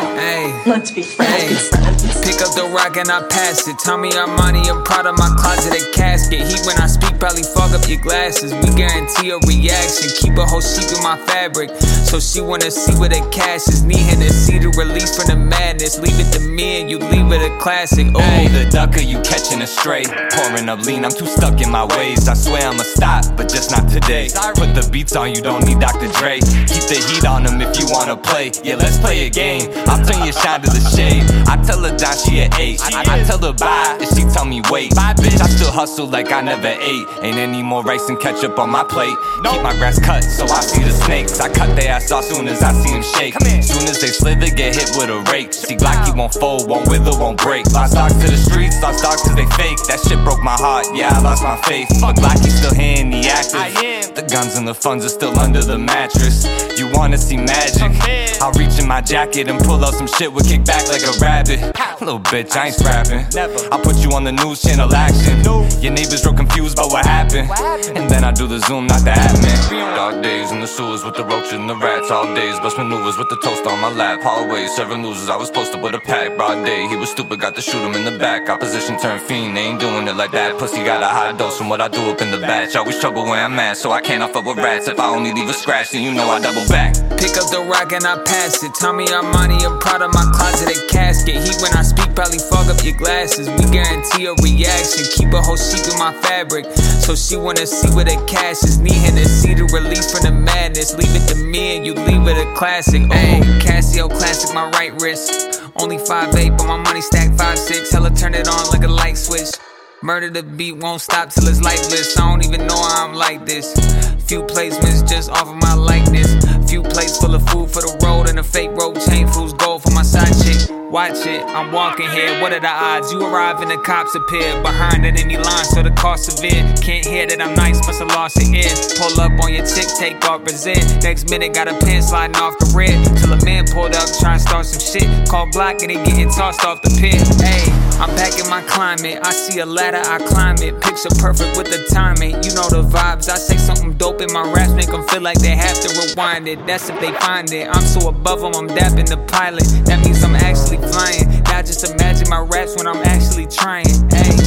Hey. Let's be friends. Hey. Be friends. Rock and I pass it. Tell me I'm proud of my closet, a casket. Heat when I speak, probably fog up your glasses. We guarantee a reaction. Keep a whole sheep in my fabric. So she wanna see where the cash is. Need her to see the release from the madness. Leave it to me and you leave it a classic. Oh, Hey, the ducker, you catching a stray. Pouring up lean, I'm too stuck in my ways. I swear I'ma stop, but just not today. Put the beats on, you don't need Dr. Dre. Keep the heat on them if you wanna play. Yeah, let's play a game. I'll turn your shine to the shade. I tell she an eight. I, I tell her bye, and she tell me wait. Bye, bitch. I still hustle like I never ate. Ain't any more rice and ketchup on my plate. Keep my grass cut, so I see the snakes. I cut their ass off soon as I see them shake. Soon as they slither, get hit with a rake. See, Glocky won't fold, won't wither, won't break. Lost stocks to the streets, lost stocks cause they fake. That shit broke my heart, yeah, I lost my faith. But Glocky's still here and he active. The guns and the funds are still under the mattress. You wanna see magic? I'll reach in my jacket and pull out some shit with kick back like a rabbit. Little bitch, I ain't scrapping. I'll put you on the news channel action. Your neighbors real confused about what happened. And then I do the zoom, not the admin. Dark days in the sewers with the roaches and the rats. All days, bust maneuvers with the toast on my lap. Hallways, serving losers. I was posted with a pack. Broad day, he was stupid, got to shoot him in the back. Opposition turned fiend, they ain't doing it like that. Pussy got a high dose from what I do up in the batch. Always trouble where I'm at, so I can't off up with rats. If I only leave a scratch, then you know I double back. Pick up the rock and I pass it. Tell me I'm money, I'm proud of my closet, a casket. Heat when I speak, probably fog up your glasses. We guarantee a reaction. Keep a whole sheep in my fabric. So she wanna see where the cash is. Need her to see the release from the madness. Leave it to me and you leave it a classic. Oh, Casio classic, my right wrist. Only 5'8, but my money stack 5'6. Hella turn it on like a light switch. Murder the beat won't stop till it's lifeless. I don't even know how I'm like this. Few placements just off of my likeness. Plates full of food for the road and a fake road chain fools gold for my side chick. Watch it, I'm walking here. What are the odds? You arrive and the cops appear behind at any line, so the cost severe. Can't hear that I'm nice, must have lost your ear. Pull up on your chick, take off Brazil. Next minute, got a pin sliding off the red. Till a man pulled up, trying to start some shit. Call block and he getting tossed off the pit. Hey, I'm back in my climate. I see a ladder, I climb it. Picture perfect with the timing. You know the vibes. I say something dope in my raps, make them feel like they have to rewind it. That's if they find it. I'm so above them, I'm dapping the pilot. That means I'm actually flying. Now just imagine my raps when I'm actually trying. Hey.